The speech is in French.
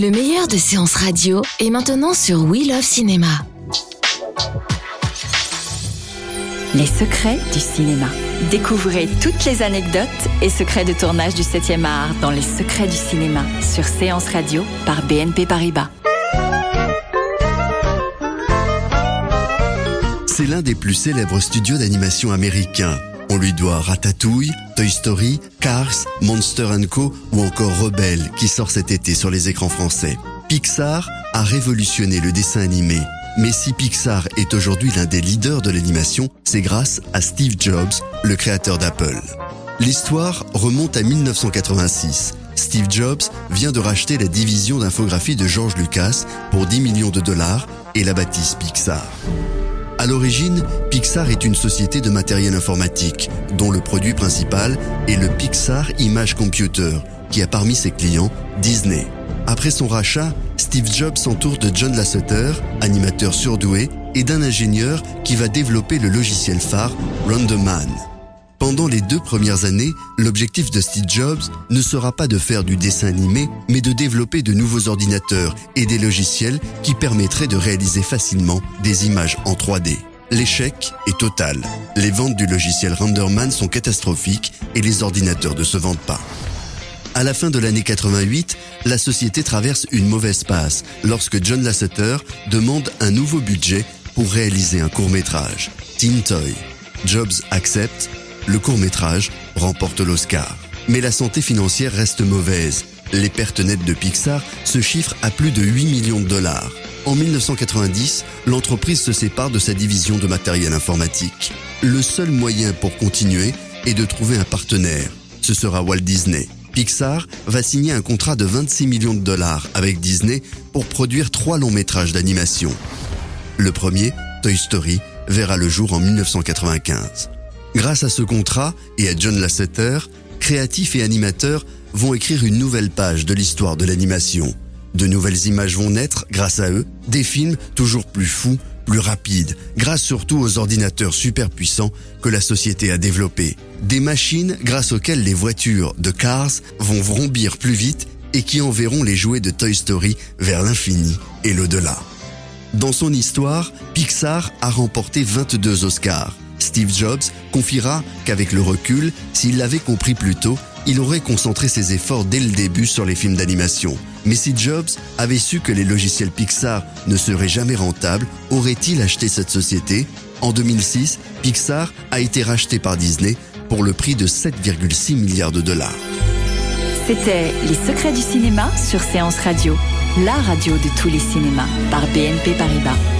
Le meilleur de séances radio est maintenant sur We Love Cinéma. Les secrets du cinéma. Découvrez toutes les anecdotes et secrets de tournage du 7e art dans Les secrets du cinéma sur Séance Radio par BNP Paribas. C'est l'un des plus célèbres studios d'animation américains. On lui doit Ratatouille, Toy Story, Cars, Monster Co ou encore Rebelle qui sort cet été sur les écrans français. Pixar a révolutionné le dessin animé. Mais si Pixar est aujourd'hui l'un des leaders de l'animation, c'est grâce à Steve Jobs, le créateur d'Apple. L'histoire remonte à 1986. Steve Jobs vient de racheter la division d'infographie de George Lucas pour 10 millions de dollars et la baptise Pixar. À l'origine, Pixar est une société de matériel informatique, dont le produit principal est le Pixar Image Computer, qui a parmi ses clients Disney. Après son rachat, Steve Jobs s'entoure de John Lasseter, animateur surdoué, et d'un ingénieur qui va développer le logiciel phare Random Man. Pendant les deux premières années, l'objectif de Steve Jobs ne sera pas de faire du dessin animé, mais de développer de nouveaux ordinateurs et des logiciels qui permettraient de réaliser facilement des images en 3D. L'échec est total. Les ventes du logiciel Renderman sont catastrophiques et les ordinateurs ne se vendent pas. À la fin de l'année 88, la société traverse une mauvaise passe lorsque John Lasseter demande un nouveau budget pour réaliser un court-métrage, Teen Toy. Jobs accepte le court-métrage remporte l'Oscar. Mais la santé financière reste mauvaise. Les pertes nettes de Pixar se chiffrent à plus de 8 millions de dollars. En 1990, l'entreprise se sépare de sa division de matériel informatique. Le seul moyen pour continuer est de trouver un partenaire. Ce sera Walt Disney. Pixar va signer un contrat de 26 millions de dollars avec Disney pour produire trois longs métrages d'animation. Le premier, Toy Story, verra le jour en 1995. Grâce à ce contrat et à John Lasseter, créatifs et animateurs vont écrire une nouvelle page de l'histoire de l'animation. De nouvelles images vont naître grâce à eux, des films toujours plus fous, plus rapides, grâce surtout aux ordinateurs super puissants que la société a développés. Des machines grâce auxquelles les voitures de Cars vont vrombir plus vite et qui enverront les jouets de Toy Story vers l'infini et l'au-delà. Dans son histoire, Pixar a remporté 22 Oscars. Steve Jobs confiera qu'avec le recul, s'il l'avait compris plus tôt, il aurait concentré ses efforts dès le début sur les films d'animation. Mais si Jobs avait su que les logiciels Pixar ne seraient jamais rentables, aurait-il acheté cette société? En 2006, Pixar a été racheté par Disney pour le prix de 7,6 milliards de dollars. C'était Les secrets du cinéma sur Séance Radio, la radio de tous les cinémas par BNP Paribas.